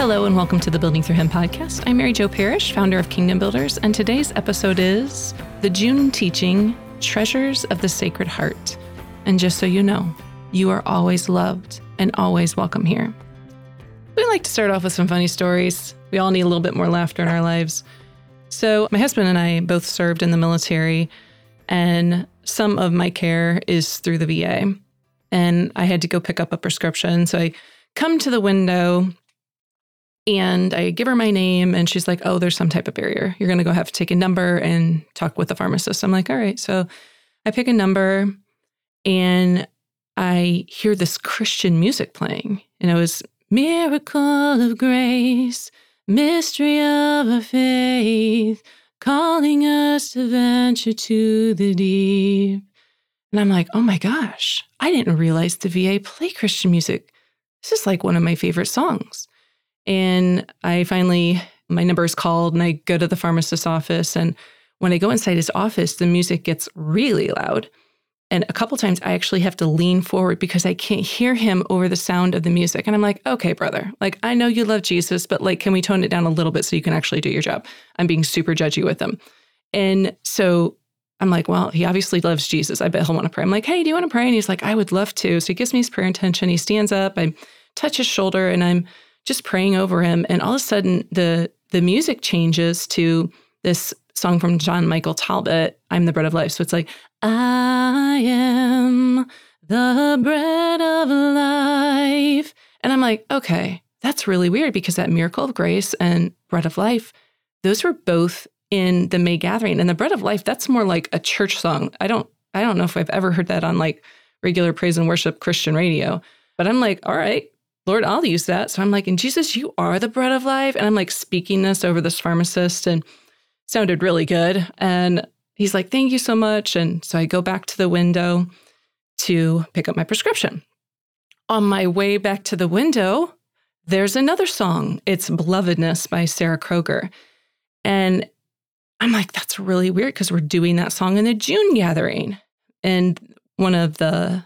Hello, and welcome to the Building Through Him podcast. I'm Mary Jo Parrish, founder of Kingdom Builders, and today's episode is the June teaching Treasures of the Sacred Heart. And just so you know, you are always loved and always welcome here. We like to start off with some funny stories. We all need a little bit more laughter in our lives. So, my husband and I both served in the military, and some of my care is through the VA. And I had to go pick up a prescription. So, I come to the window and I give her my name, and she's like, Oh, there's some type of barrier. You're going to go have to take a number and talk with the pharmacist. I'm like, All right. So I pick a number and I hear this Christian music playing. And it was Miracle of Grace, Mystery of a Faith, calling us to venture to the deep. And I'm like, Oh my gosh, I didn't realize the VA play Christian music. This is like one of my favorite songs. And I finally, my number is called and I go to the pharmacist's office. And when I go inside his office, the music gets really loud. And a couple times I actually have to lean forward because I can't hear him over the sound of the music. And I'm like, okay, brother, like I know you love Jesus, but like, can we tone it down a little bit so you can actually do your job? I'm being super judgy with him. And so I'm like, well, he obviously loves Jesus. I bet he'll want to pray. I'm like, hey, do you want to pray? And he's like, I would love to. So he gives me his prayer intention. He stands up. I touch his shoulder and I'm just praying over him. And all of a sudden, the the music changes to this song from John Michael Talbot, I'm the bread of life. So it's like, I am the bread of life. And I'm like, okay, that's really weird because that miracle of grace and bread of life, those were both in the May gathering. And the bread of life, that's more like a church song. I don't I don't know if I've ever heard that on like regular praise and worship Christian radio. But I'm like, all right, Lord, I'll use that. So I'm like, and Jesus, you are the bread of life. And I'm like speaking this over this pharmacist and sounded really good. And he's like, thank you so much. And so I go back to the window to pick up my prescription. On my way back to the window, there's another song. It's Belovedness by Sarah Kroger. And I'm like, that's really weird because we're doing that song in the June gathering. And one of the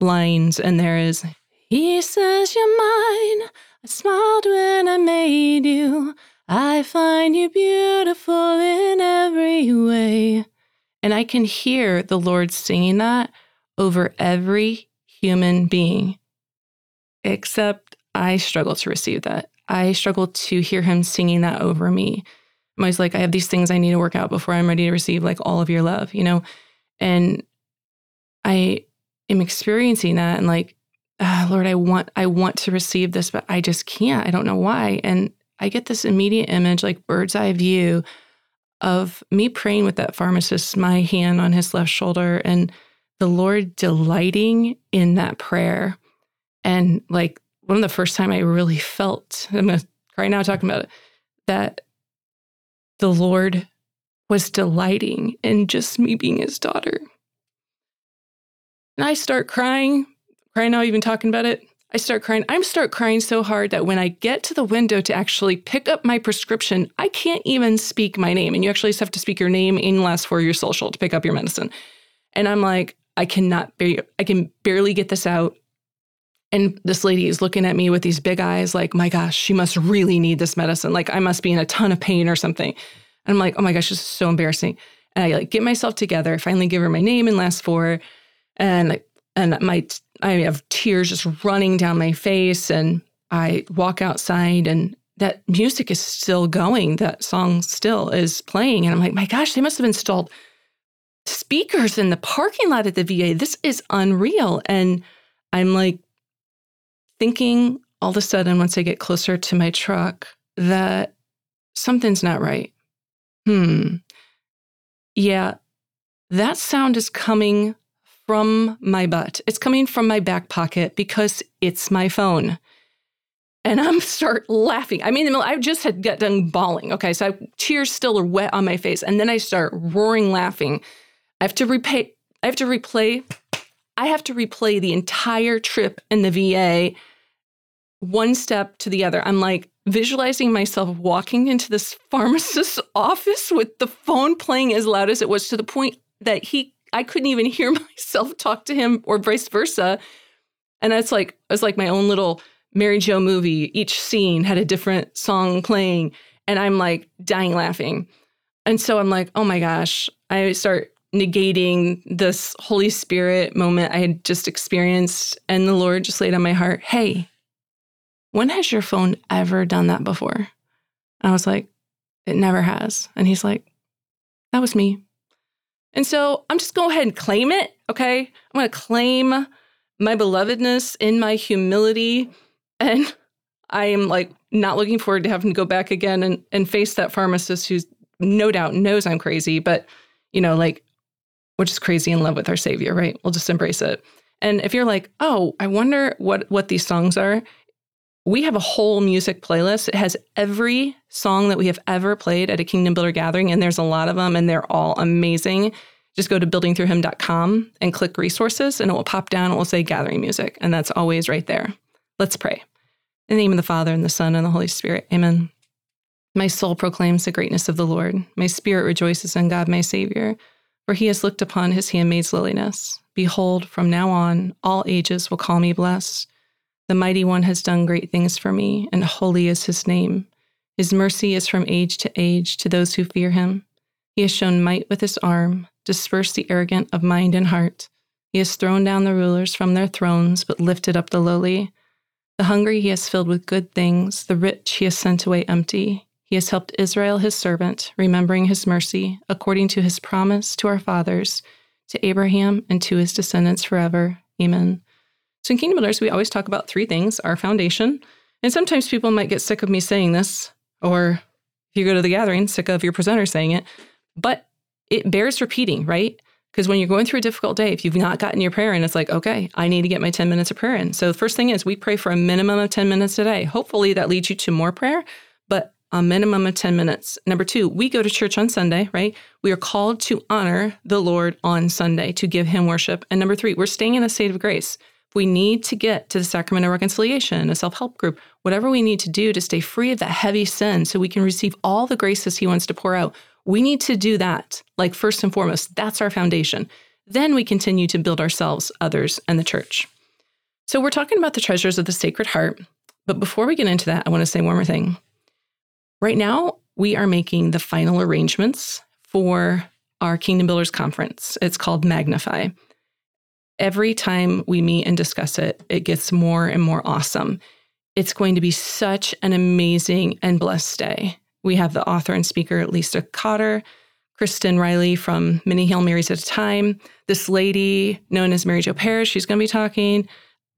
lines in there is, he says you're mine. I smiled when I made you. I find you beautiful in every way. And I can hear the Lord singing that over every human being, except I struggle to receive that. I struggle to hear him singing that over me. I'm always like, I have these things I need to work out before I'm ready to receive like all of your love, you know? And I am experiencing that and like ah, Lord, I want I want to receive this, but I just can't. I don't know why. And I get this immediate image, like bird's eye view of me praying with that pharmacist, my hand on his left shoulder, and the Lord delighting in that prayer. And like one of the first time I really felt, I'm gonna cry now talking about it, that the Lord was delighting in just me being his daughter. And I start crying crying now, even talking about it. I start crying. I start crying so hard that when I get to the window to actually pick up my prescription, I can't even speak my name. And you actually just have to speak your name and last four your social to pick up your medicine. And I'm like, I cannot, be- I can barely get this out. And this lady is looking at me with these big eyes, like, my gosh, she must really need this medicine. Like, I must be in a ton of pain or something. And I'm like, oh my gosh, this is so embarrassing. And I like get myself together, finally give her my name and last four, and like, and my I have tears just running down my face. And I walk outside and that music is still going. That song still is playing. And I'm like, my gosh, they must have installed speakers in the parking lot at the VA. This is unreal. And I'm like thinking all of a sudden, once I get closer to my truck, that something's not right. Hmm. Yeah, that sound is coming from my butt. It's coming from my back pocket because it's my phone. And I'm start laughing. I mean, I just had got done bawling. Okay, so I, tears still are wet on my face, and then I start roaring laughing. I have to repay. I have to replay. I have to replay the entire trip in the VA, one step to the other. I'm like visualizing myself walking into this pharmacist's office with the phone playing as loud as it was to the point that he I couldn't even hear myself talk to him or vice versa. And that's like, it was like my own little Mary Jo movie. Each scene had a different song playing, and I'm like dying laughing. And so I'm like, oh my gosh, I start negating this Holy Spirit moment I had just experienced. And the Lord just laid on my heart, hey, when has your phone ever done that before? And I was like, it never has. And he's like, that was me. And so I'm just go ahead and claim it. Okay. I'm going to claim my belovedness in my humility. And I am like not looking forward to having to go back again and, and face that pharmacist who's no doubt knows I'm crazy, but you know, like we're just crazy in love with our Savior, right? We'll just embrace it. And if you're like, oh, I wonder what what these songs are, we have a whole music playlist. It has every song that we have ever played at a Kingdom Builder gathering, and there's a lot of them, and they're all amazing. Just go to buildingthroughhim.com and click resources, and it will pop down. It will say gathering music, and that's always right there. Let's pray. In the name of the Father, and the Son, and the Holy Spirit. Amen. My soul proclaims the greatness of the Lord. My spirit rejoices in God, my Savior, for he has looked upon his handmaid's lowliness. Behold, from now on, all ages will call me blessed. The mighty one has done great things for me, and holy is his name. His mercy is from age to age to those who fear him. He has shown might with his arm, dispersed the arrogant of mind and heart. He has thrown down the rulers from their thrones, but lifted up the lowly. The hungry he has filled with good things, the rich he has sent away empty. He has helped Israel his servant, remembering his mercy, according to his promise to our fathers, to Abraham and to his descendants forever. Amen. So in Kingdom Builders, we always talk about three things our foundation. And sometimes people might get sick of me saying this, or if you go to the gathering, sick of your presenter saying it. But it bears repeating, right? Because when you're going through a difficult day, if you've not gotten your prayer in, it's like, okay, I need to get my 10 minutes of prayer in. So the first thing is we pray for a minimum of 10 minutes a day. Hopefully that leads you to more prayer, but a minimum of 10 minutes. Number two, we go to church on Sunday, right? We are called to honor the Lord on Sunday, to give him worship. And number three, we're staying in a state of grace we need to get to the sacrament of reconciliation, a self help group, whatever we need to do to stay free of that heavy sin so we can receive all the graces He wants to pour out, we need to do that. Like, first and foremost, that's our foundation. Then we continue to build ourselves, others, and the church. So, we're talking about the treasures of the Sacred Heart. But before we get into that, I want to say one more thing. Right now, we are making the final arrangements for our Kingdom Builders Conference. It's called Magnify every time we meet and discuss it, it gets more and more awesome. It's going to be such an amazing and blessed day. We have the author and speaker, Lisa Cotter, Kristen Riley from Many Hail Marys at a Time, this lady known as Mary Jo Parrish, she's going to be talking.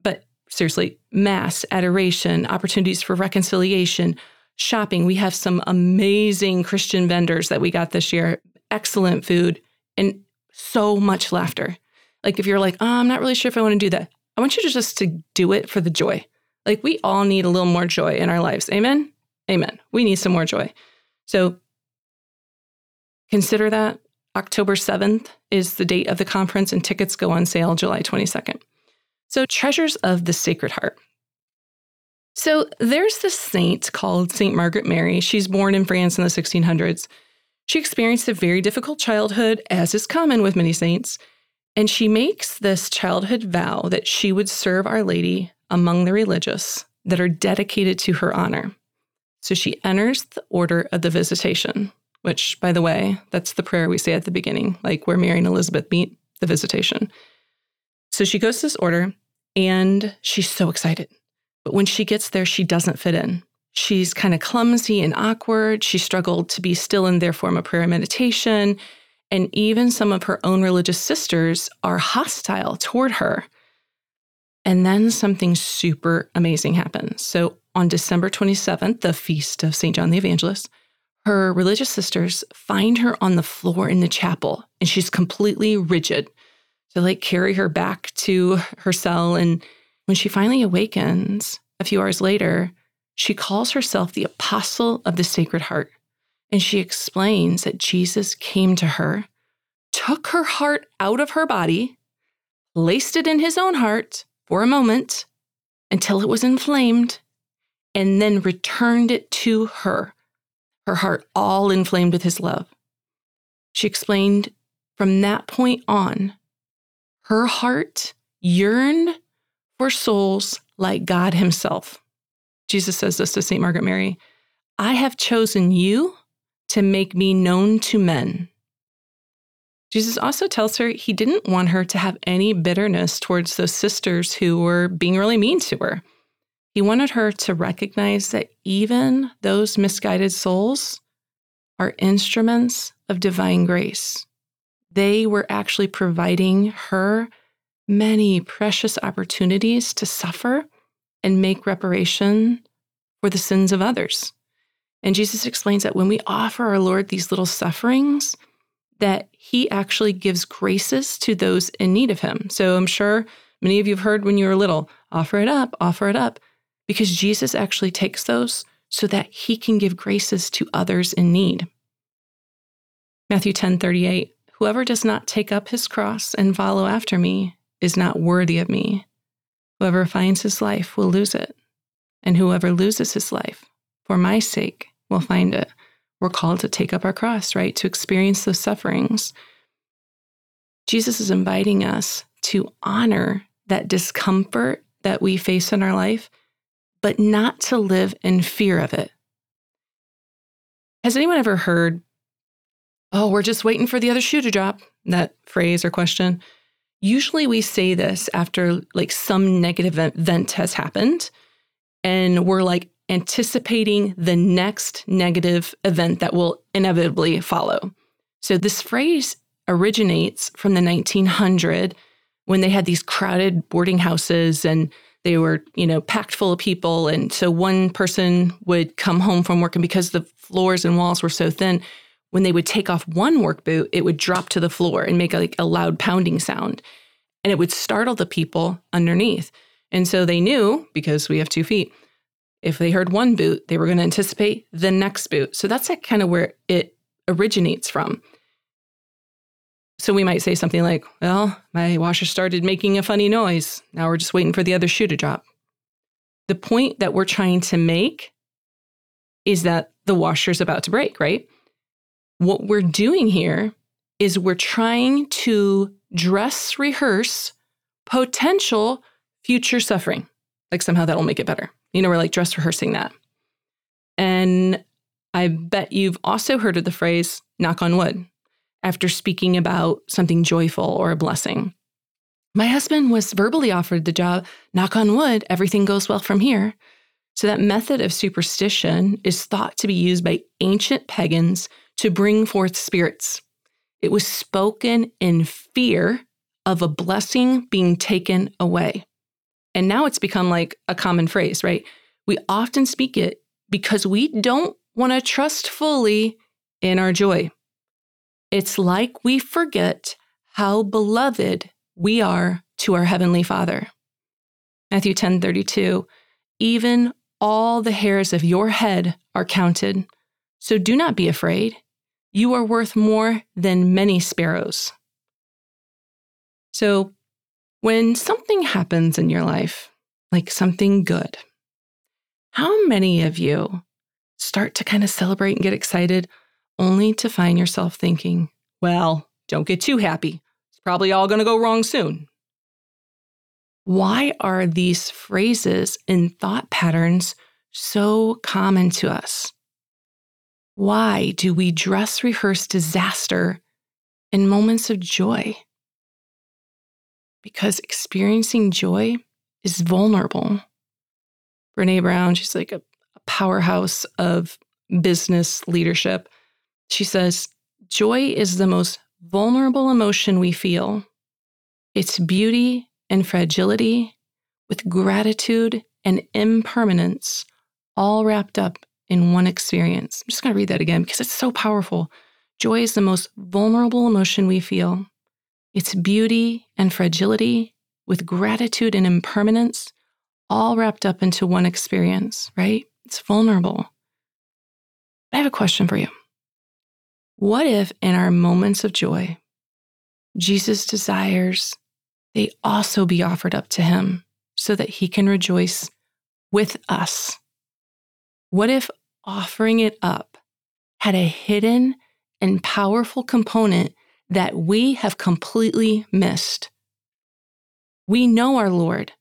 But seriously, mass, adoration, opportunities for reconciliation, shopping. We have some amazing Christian vendors that we got this year, excellent food, and so much laughter. Like if you're like, oh, I'm not really sure if I want to do that, I want you to just to do it for the joy. Like we all need a little more joy in our lives. Amen. Amen. We need some more joy. So consider that October 7th is the date of the conference and tickets go on sale July 22nd. So treasures of the Sacred Heart. So there's this saint called Saint Margaret Mary. She's born in France in the 1600s. She experienced a very difficult childhood, as is common with many saints, and she makes this childhood vow that she would serve Our Lady among the religious that are dedicated to her honor. So she enters the order of the visitation, which, by the way, that's the prayer we say at the beginning, like where Mary and Elizabeth meet, the visitation. So she goes to this order and she's so excited. But when she gets there, she doesn't fit in. She's kind of clumsy and awkward. She struggled to be still in their form of prayer and meditation. And even some of her own religious sisters are hostile toward her. And then something super amazing happens. So on December 27th, the feast of St. John the Evangelist, her religious sisters find her on the floor in the chapel and she's completely rigid. So, like, carry her back to her cell. And when she finally awakens a few hours later, she calls herself the Apostle of the Sacred Heart. And she explains that Jesus came to her, took her heart out of her body, placed it in his own heart for a moment until it was inflamed, and then returned it to her, her heart all inflamed with his love. She explained from that point on, her heart yearned for souls like God Himself. Jesus says this to St. Margaret Mary I have chosen you to make me known to men. Jesus also tells her he didn't want her to have any bitterness towards those sisters who were being really mean to her. He wanted her to recognize that even those misguided souls are instruments of divine grace. They were actually providing her many precious opportunities to suffer and make reparation for the sins of others. And Jesus explains that when we offer our Lord these little sufferings, that he actually gives graces to those in need of him. So I'm sure many of you have heard when you were little, offer it up, offer it up, because Jesus actually takes those so that he can give graces to others in need. Matthew 10 38, whoever does not take up his cross and follow after me is not worthy of me. Whoever finds his life will lose it, and whoever loses his life for my sake will find it. We're called to take up our cross, right? To experience those sufferings. Jesus is inviting us to honor that discomfort that we face in our life, but not to live in fear of it. Has anyone ever heard, oh, we're just waiting for the other shoe to drop? That phrase or question. Usually we say this after like some negative event has happened and we're like anticipating the next negative event that will inevitably follow. So this phrase originates from the 1900 when they had these crowded boarding houses and they were, you know, packed full of people and so one person would come home from work and because the floors and walls were so thin, when they would take off one work boot, it would drop to the floor and make a, like a loud pounding sound. And it would startle the people underneath. And so they knew, because we have two feet, if they heard one boot, they were going to anticipate the next boot. So that's like kind of where it originates from. So we might say something like, well, my washer started making a funny noise. Now we're just waiting for the other shoe to drop. The point that we're trying to make is that the washer's about to break, right? What we're doing here is we're trying to dress rehearse potential future suffering. Like somehow that'll make it better. You know, we're like dress rehearsing that. And I bet you've also heard of the phrase knock on wood after speaking about something joyful or a blessing. My husband was verbally offered the job, knock on wood, everything goes well from here. So, that method of superstition is thought to be used by ancient pagans to bring forth spirits. It was spoken in fear of a blessing being taken away. And now it's become like a common phrase, right? We often speak it because we don't want to trust fully in our joy. It's like we forget how beloved we are to our heavenly Father. Matthew 10:32 Even all the hairs of your head are counted. So do not be afraid. You are worth more than many sparrows. So when something happens in your life, like something good, how many of you start to kind of celebrate and get excited only to find yourself thinking, well, don't get too happy. It's probably all going to go wrong soon. Why are these phrases and thought patterns so common to us? Why do we dress rehearse disaster in moments of joy? Because experiencing joy is vulnerable. Brene Brown, she's like a, a powerhouse of business leadership. She says, Joy is the most vulnerable emotion we feel. Its beauty and fragility, with gratitude and impermanence, all wrapped up in one experience. I'm just going to read that again because it's so powerful. Joy is the most vulnerable emotion we feel. Its beauty and fragility, with gratitude and impermanence, all wrapped up into one experience, right? It's vulnerable. I have a question for you. What if in our moments of joy, Jesus desires they also be offered up to him so that he can rejoice with us? What if offering it up had a hidden and powerful component that we have completely missed. We know our Lord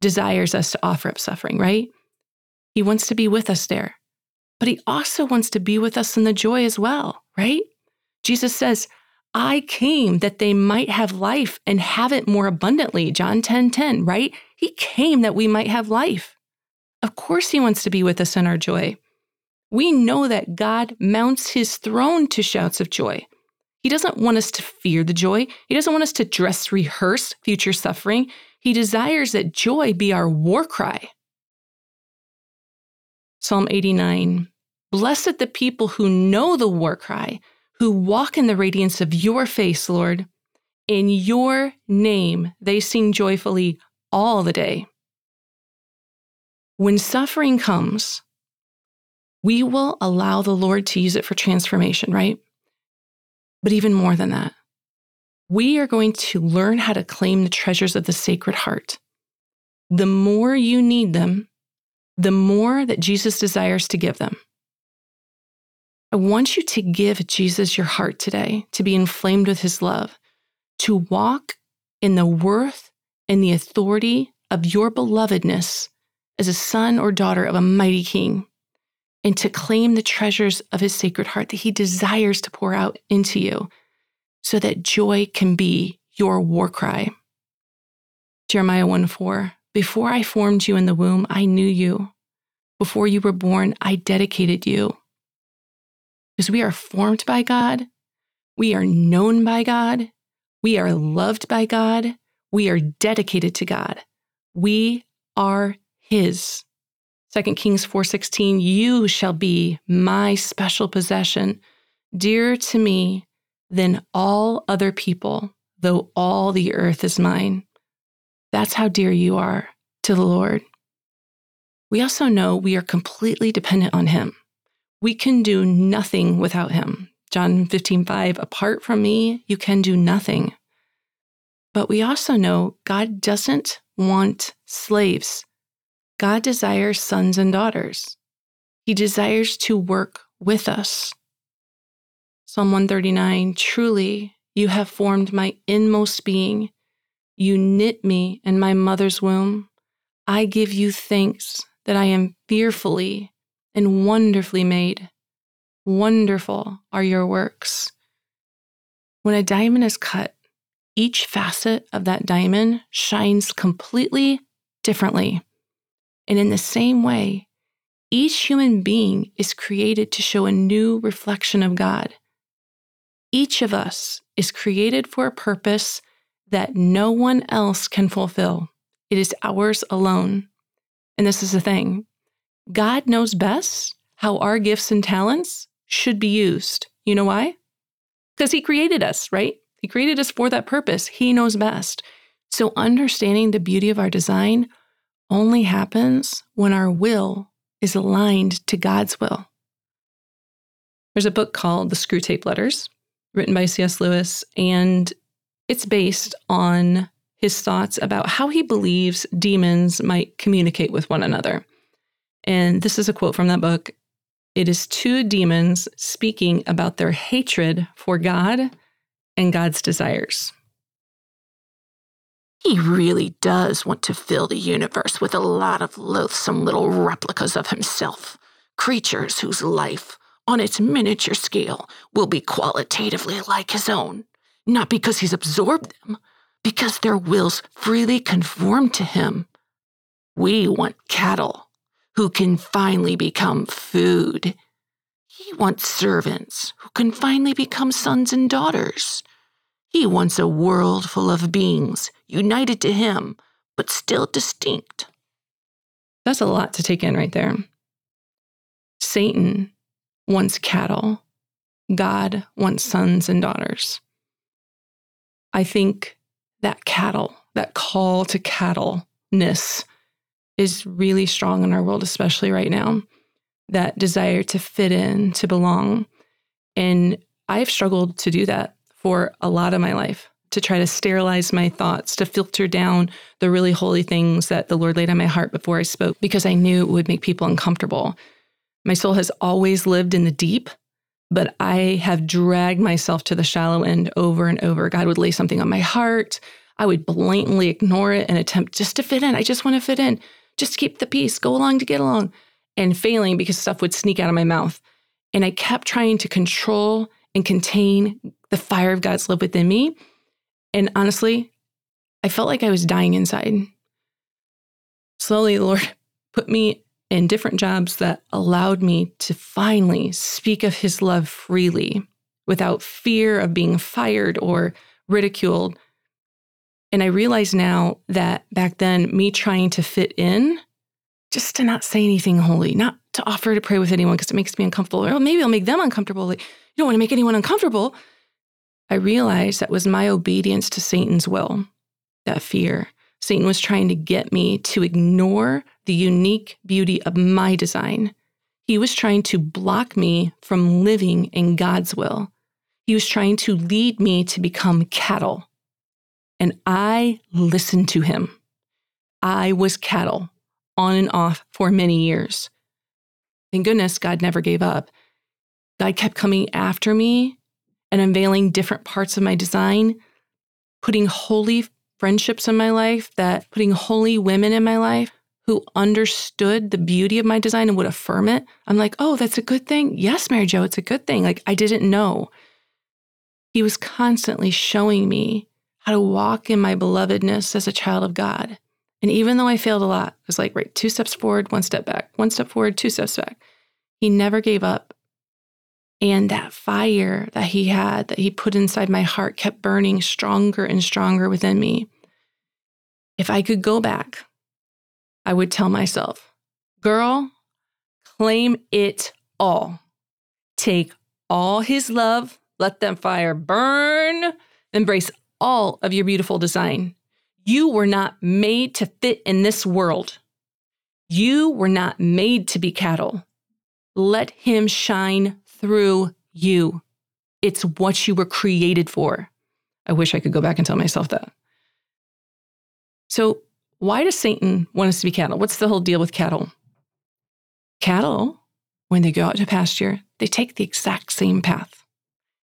desires us to offer up suffering, right? He wants to be with us there. But he also wants to be with us in the joy as well, right? Jesus says, I came that they might have life and have it more abundantly. John 10 10, right? He came that we might have life. Of course, he wants to be with us in our joy. We know that God mounts his throne to shouts of joy. He doesn't want us to fear the joy. He doesn't want us to dress rehearse future suffering. He desires that joy be our war cry. Psalm 89 Blessed the people who know the war cry, who walk in the radiance of your face, Lord. In your name they sing joyfully all the day. When suffering comes, we will allow the Lord to use it for transformation, right? But even more than that, we are going to learn how to claim the treasures of the Sacred Heart. The more you need them, the more that Jesus desires to give them. I want you to give Jesus your heart today, to be inflamed with his love, to walk in the worth and the authority of your belovedness as a son or daughter of a mighty king and to claim the treasures of his sacred heart that he desires to pour out into you so that joy can be your war cry. Jeremiah 1 4 Before I formed you in the womb, I knew you. Before you were born, I dedicated you. Because we are formed by God, we are known by God, we are loved by God, we are dedicated to God. We are His. 2 Kings 4:16 You shall be my special possession, dearer to me than all other people, though all the earth is mine. That's how dear you are to the Lord. We also know we are completely dependent on him. We can do nothing without him. John 15:5 Apart from me, you can do nothing. But we also know God doesn't want slaves. God desires sons and daughters. He desires to work with us. Psalm 139 Truly, you have formed my inmost being. You knit me in my mother's womb. I give you thanks that I am fearfully and wonderfully made. Wonderful are your works. When a diamond is cut, each facet of that diamond shines completely differently. And in the same way, each human being is created to show a new reflection of God. Each of us is created for a purpose that no one else can fulfill. It is ours alone. And this is the thing God knows best how our gifts and talents should be used. You know why? Because He created us, right? He created us for that purpose. He knows best. So, understanding the beauty of our design only happens when our will is aligned to God's will. There's a book called The Screwtape Letters, written by C.S. Lewis, and it's based on his thoughts about how he believes demons might communicate with one another. And this is a quote from that book. It is two demons speaking about their hatred for God and God's desires. He really does want to fill the universe with a lot of loathsome little replicas of himself, creatures whose life, on its miniature scale, will be qualitatively like his own, not because he's absorbed them, because their wills freely conform to him. We want cattle who can finally become food. He wants servants who can finally become sons and daughters. He wants a world full of beings, united to him, but still distinct. That's a lot to take in right there. Satan wants cattle, God wants sons and daughters. I think that cattle, that call to cattleness, is really strong in our world, especially right now. That desire to fit in, to belong. And I've struggled to do that for a lot of my life to try to sterilize my thoughts, to filter down the really holy things that the Lord laid on my heart before I spoke, because I knew it would make people uncomfortable. My soul has always lived in the deep, but I have dragged myself to the shallow end over and over. God would lay something on my heart. I would blatantly ignore it and attempt just to fit in. I just want to fit in. Just keep the peace, go along to get along. and failing because stuff would sneak out of my mouth. And I kept trying to control and contain the fire of God's love within me. And honestly, I felt like I was dying inside. Slowly, the Lord put me in different jobs that allowed me to finally speak of His love freely without fear of being fired or ridiculed. And I realize now that back then, me trying to fit in, just to not say anything holy, not to offer to pray with anyone because it makes me uncomfortable, or maybe I'll make them uncomfortable. Like, you don't want to make anyone uncomfortable. I realized that was my obedience to Satan's will, that fear. Satan was trying to get me to ignore the unique beauty of my design. He was trying to block me from living in God's will. He was trying to lead me to become cattle. And I listened to him. I was cattle on and off for many years. Thank goodness God never gave up. God kept coming after me and unveiling different parts of my design, putting holy friendships in my life, that putting holy women in my life who understood the beauty of my design and would affirm it. I'm like, oh, that's a good thing. Yes, Mary Jo, it's a good thing. Like I didn't know. He was constantly showing me how to walk in my belovedness as a child of God. And even though I failed a lot, it was like, right, two steps forward, one step back, one step forward, two steps back. He never gave up. And that fire that he had, that he put inside my heart, kept burning stronger and stronger within me. If I could go back, I would tell myself, girl, claim it all. Take all his love, let that fire burn. Embrace all of your beautiful design. You were not made to fit in this world. You were not made to be cattle. Let him shine through you. It's what you were created for. I wish I could go back and tell myself that. So, why does Satan want us to be cattle? What's the whole deal with cattle? Cattle, when they go out to pasture, they take the exact same path.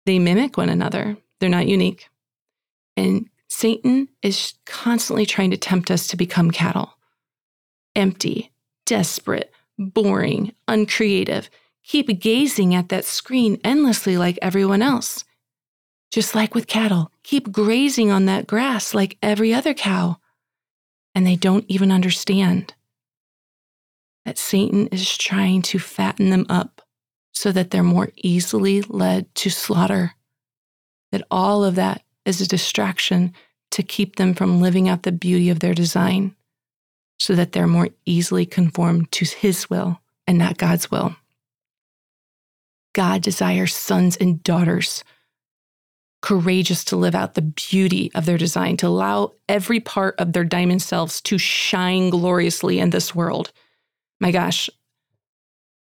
They mimic one another, they're not unique. And Satan is constantly trying to tempt us to become cattle empty, desperate, boring, uncreative. Keep gazing at that screen endlessly like everyone else. Just like with cattle, keep grazing on that grass like every other cow. And they don't even understand that Satan is trying to fatten them up so that they're more easily led to slaughter. That all of that is a distraction to keep them from living out the beauty of their design so that they're more easily conformed to His will and not God's will. God desires sons and daughters courageous to live out the beauty of their design, to allow every part of their diamond selves to shine gloriously in this world. My gosh,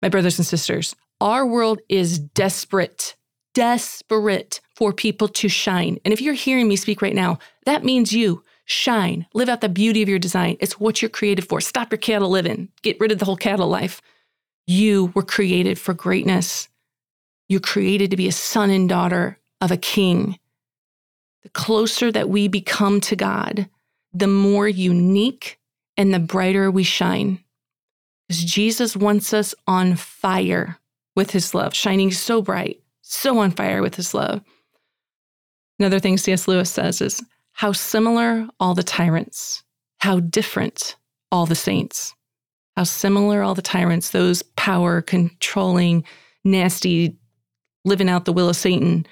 my brothers and sisters, our world is desperate, desperate for people to shine. And if you're hearing me speak right now, that means you shine, live out the beauty of your design. It's what you're created for. Stop your cattle living, get rid of the whole cattle life. You were created for greatness. You're created to be a son and daughter of a king. The closer that we become to God, the more unique and the brighter we shine. Because Jesus wants us on fire with his love, shining so bright, so on fire with his love. Another thing C.S. Lewis says is how similar all the tyrants, how different all the saints. How similar all the tyrants, those power controlling, nasty, living out the will of Satan.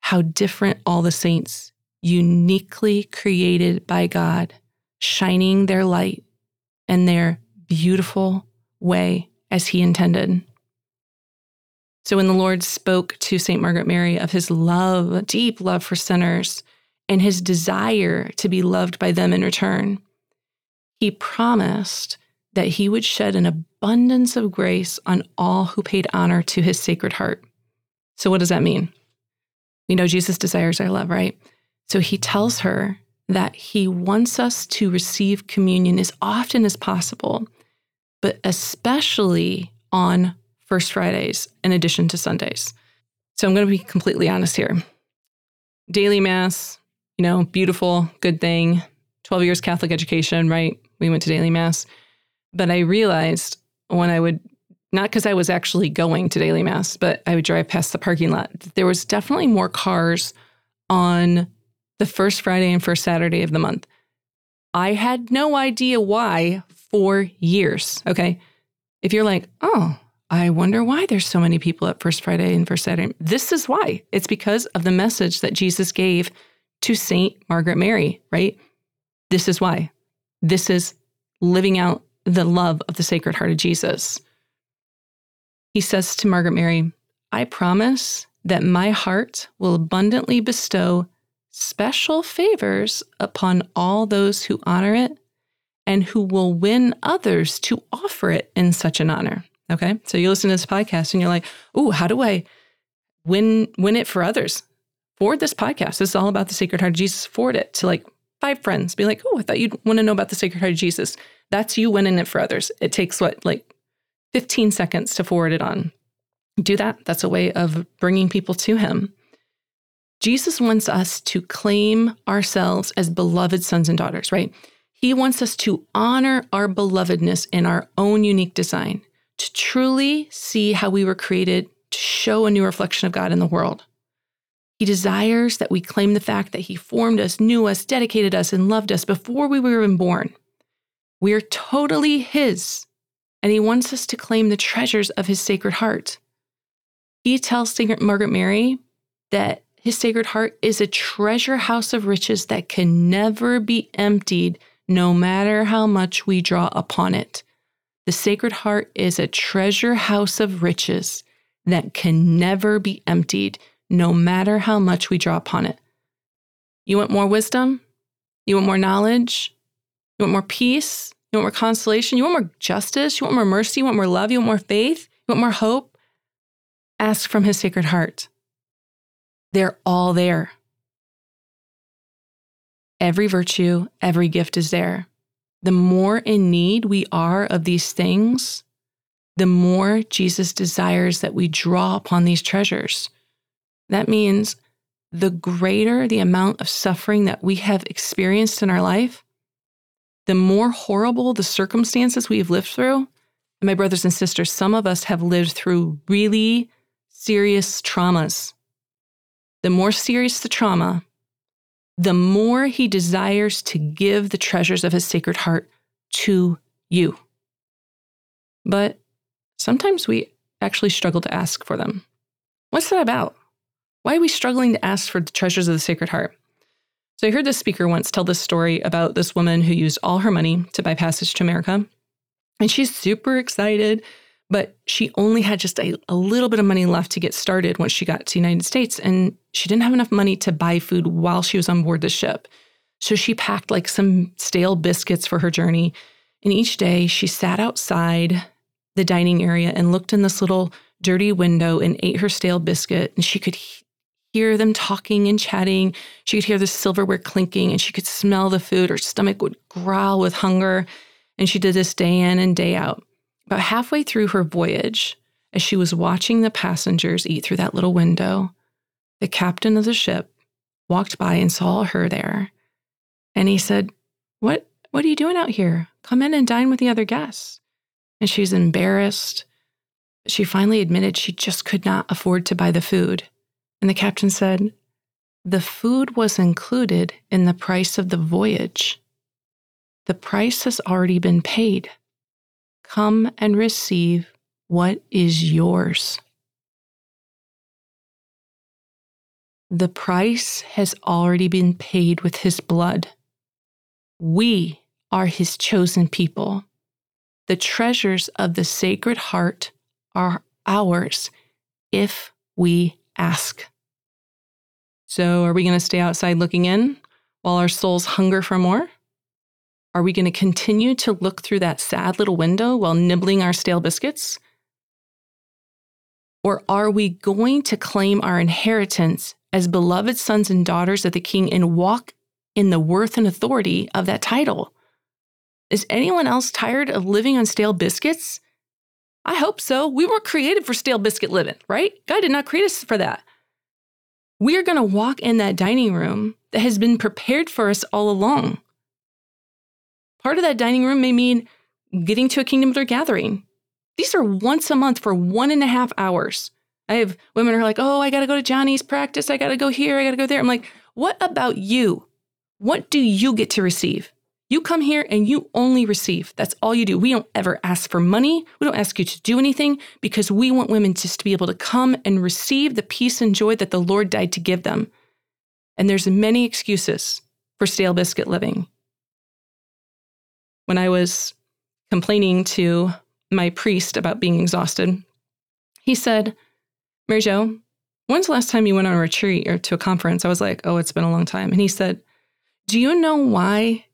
How different all the saints, uniquely created by God, shining their light in their beautiful way as He intended. So when the Lord spoke to St. Margaret Mary of his love, deep love for sinners, and his desire to be loved by them in return, he promised that he would shed an abundance of grace on all who paid honor to his sacred heart. So, what does that mean? We know Jesus desires our love, right? So, he tells her that he wants us to receive communion as often as possible, but especially on First Fridays in addition to Sundays. So I'm going to be completely honest here. Daily Mass, you know, beautiful, good thing. 12 years Catholic education, right? We went to daily Mass. But I realized when I would not because I was actually going to daily mass, but I would drive past the parking lot. There was definitely more cars on the first Friday and first Saturday of the month. I had no idea why for years. Okay. If you're like, oh, I wonder why there's so many people at First Friday and First Saturday. This is why. It's because of the message that Jesus gave to Saint Margaret Mary, right? This is why. This is living out the love of the Sacred Heart of Jesus. He says to Margaret Mary, I promise that my heart will abundantly bestow special favors upon all those who honor it and who will win others to offer it in such an honor. Okay. So you listen to this podcast and you're like, oh, how do I win win it for others? Forward this podcast. This is all about the Sacred Heart of Jesus. Forward it to like five friends. Be like, oh, I thought you'd want to know about the Sacred Heart of Jesus. That's you winning it for others. It takes what, like 15 seconds to forward it on. Do that. That's a way of bringing people to him. Jesus wants us to claim ourselves as beloved sons and daughters, right? He wants us to honor our belovedness in our own unique design, to truly see how we were created to show a new reflection of God in the world. He desires that we claim the fact that He formed us, knew us, dedicated us, and loved us before we were even born. We are totally His, and He wants us to claim the treasures of His Sacred Heart. He tells St. Margaret Mary that His Sacred Heart is a treasure house of riches that can never be emptied no matter how much we draw upon it. The Sacred Heart is a treasure house of riches that can never be emptied, no matter how much we draw upon it. You want more wisdom? You want more knowledge? You want more peace? You want more consolation? You want more justice? You want more mercy? You want more love? You want more faith? You want more hope? Ask from His Sacred Heart. They're all there. Every virtue, every gift is there. The more in need we are of these things, the more Jesus desires that we draw upon these treasures. That means the greater the amount of suffering that we have experienced in our life, the more horrible the circumstances we've lived through. And my brothers and sisters, some of us have lived through really serious traumas. The more serious the trauma, the more he desires to give the treasures of his sacred heart to you. But sometimes we actually struggle to ask for them. What's that about? Why are we struggling to ask for the treasures of the Sacred Heart? So I heard this speaker once tell this story about this woman who used all her money to buy passage to America. And she's super excited but she only had just a, a, little bit of money left to get started once she got to the United States. And she didn't have enough money to buy food while she was on board the ship. So she packed like some stale biscuits for her journey. And each day she sat outside the dining area and looked in this little dirty window and ate her stale biscuit. And she could hear them talking and chatting. She could hear the silverware clinking and she could smell the food. Her stomach would growl with hunger. And she did this day in and day out. About halfway through her voyage, as she was watching the passengers eat through that little window, the captain of the ship walked by and saw her there. And he said, What what are you doing out here? Come in and dine with the other guests. And she's embarrassed. She finally admitted she just could not afford to buy the food. And the captain said, The food was included in the price of the voyage. The price has already been paid. Come and receive what is yours. The price has already been paid with his blood. We are his chosen people. The treasures of the Sacred Heart are ours if we ask. So, are we going to stay outside looking in while our souls hunger for more? Are we going to continue to look through that sad little window while nibbling our stale biscuits? Or are we going to claim our inheritance as beloved sons and daughters of the King and walk in the worth and authority of that title? Is anyone else tired of living on stale biscuits? I hope so. We weren't created for stale biscuit living, right? God did not create us for that. We are going to walk in that dining room that has been prepared for us all along. Part of that dining room may mean getting to a kingdom builder gathering. These are once a month for one and a half hours. I have women who are like, oh, I got to go to Johnny's practice. I got to go here. I got to go there. I'm like, what about you? What do you get to receive? You come here and you only receive. That's all you do. We don't ever ask for money. We don't ask you to do anything because we want women just to be able to come and receive the peace and joy that the Lord died to give them. And there's many excuses for stale biscuit living. When I was complaining to my priest about being exhausted, he said, Mary Jo, when's the last time you went on a retreat or to a conference? I was like, oh, it's been a long time. And he said, do you know why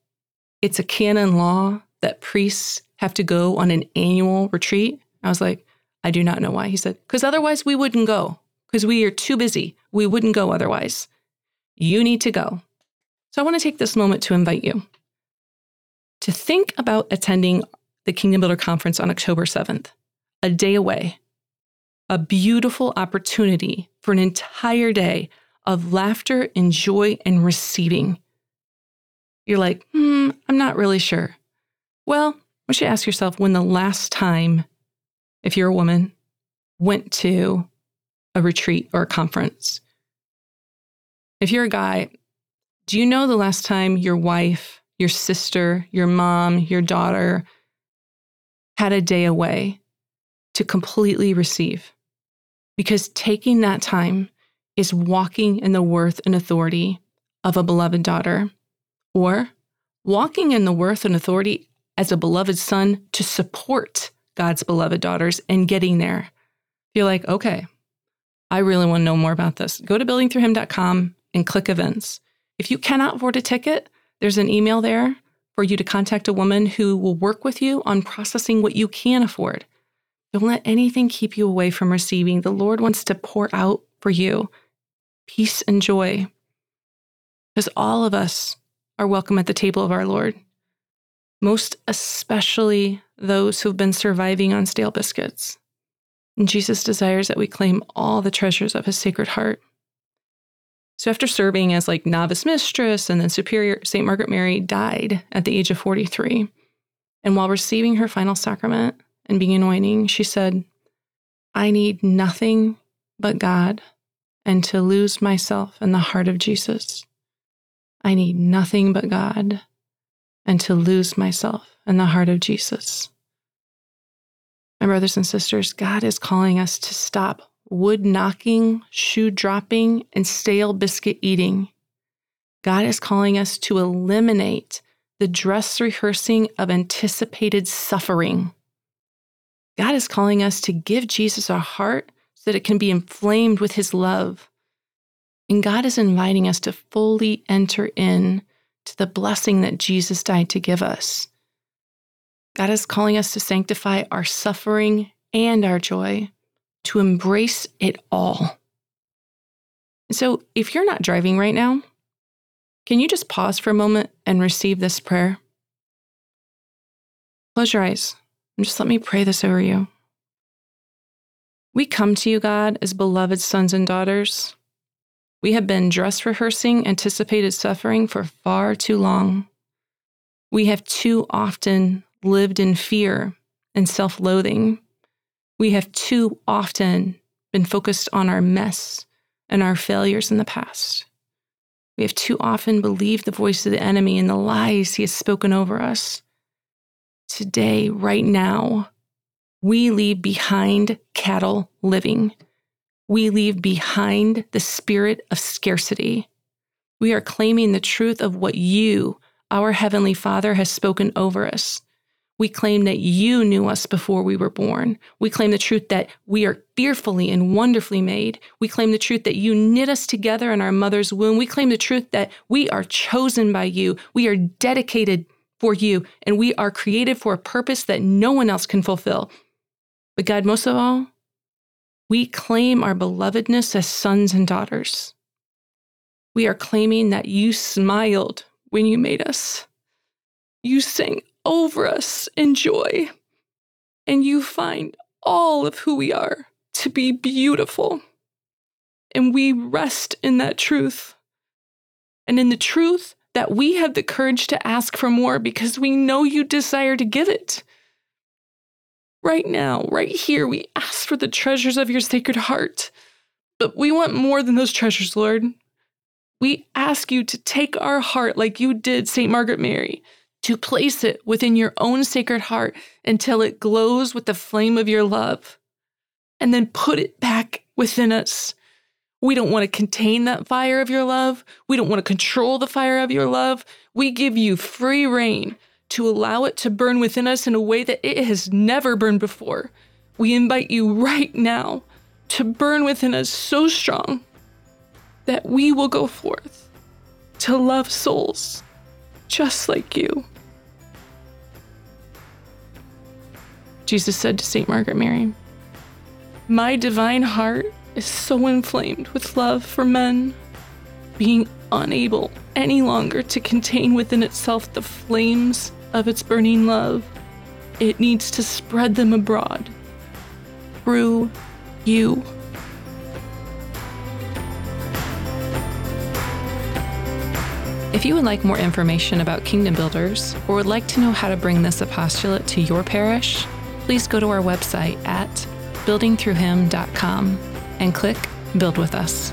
it's a canon law that priests have to go on an annual retreat? I was like, I do not know why. He said, because otherwise we wouldn't go, because we are too busy. We wouldn't go otherwise. You need to go. So I want to take this moment to invite you to think about attending the Kingdom Builder Conference on October 7th, a day away, a beautiful opportunity for an entire day of laughter and joy and receiving. You're like, hmm, I'm not really sure. Well, you should you ask yourself when the last time, if you're a woman, went to a retreat or a conference. If you're a guy, do you know the last time your wife, your sister, your mom, your daughter had a day away to completely receive? Because taking that time is walking in the worth and authority of a beloved daughter or walking in the worth and authority as a beloved son to support God's beloved daughters and getting there. You're like, okay, I really want to know more about this. Go to buildingthroughhim.com and click events. If you cannot afford a ticket, there's an email there for you to contact a woman who will work with you on processing what you can afford. Don't let anything keep you away from receiving. The Lord wants to pour out for you peace and joy. Because all of us are welcome at the table of our Lord, most especially those who've been surviving on stale biscuits. And Jesus desires that we claim all the treasures of his sacred heart. So after serving as like novice mistress and then superior, St. Margaret Mary died at the age of 43. And while receiving her final sacrament and being anointing, she said, I need nothing but God and to lose myself in the heart of Jesus. I need nothing but God and to lose myself in the heart of Jesus. My brothers and sisters, God is calling us to stop wood knocking, shoe dropping, and stale biscuit eating. God is calling us to eliminate the dress rehearsing of anticipated suffering. God is calling us to give Jesus our heart so that it can be inflamed with his love and God is inviting us to fully enter in to the blessing that Jesus died to give us. God is calling us to sanctify our suffering and our joy, to embrace it all. So, if you're not driving right now, can you just pause for a moment and receive this prayer? Close your eyes and just let me pray this over you. We come to you, God, as beloved sons and daughters. We have been dress rehearsing anticipated suffering for far too long. We have too often lived in fear and self loathing. We have too often been focused on our mess and our failures in the past. We have too often believed the voice of the enemy and the lies he has spoken over us. Today, right now, we leave behind cattle living we leave behind the spirit of scarcity. We are claiming the truth of what you, our Heavenly Father, has spoken over us. We claim that you knew us before we were born. We claim the truth that we are fearfully and wonderfully made. We claim the truth that you knit us together in our mother's womb. We claim the truth that we are chosen by you. We are dedicated for you, and we are created for a purpose that no one else can fulfill. But God, most of all, we claim our belovedness as sons and daughters. We are claiming that you smiled when you made us. You sang over us in joy, and you find all of who we are to be beautiful. And we rest in that truth. And in the truth that we have the courage to ask for more because we know you desire to give it. Right now, right here, we ask for the treasures of your sacred heart. But we want more than those treasures, Lord. We ask you to take our heart like you did St. Margaret Mary, to place it within your own sacred heart until it glows with the flame of your love, and then put it back within us. We don't want to contain that fire of your love. We don't want to control the fire of your love. We give you free reign to allow it to burn within us in a way that it has never burned before. We invite you right now to burn within us so strong that we will go forth to love souls just like you. Jesus said to St. Margaret Mary, My divine heart is so inflamed with love for men, being unable any longer to contain within itself the flames of its burning love. It needs to spread them abroad through you. If you would like more information about Kingdom Builders or would like to know how to bring this apostolate to your parish, please go to our website at buildingthroughhim.com and click Build with Us.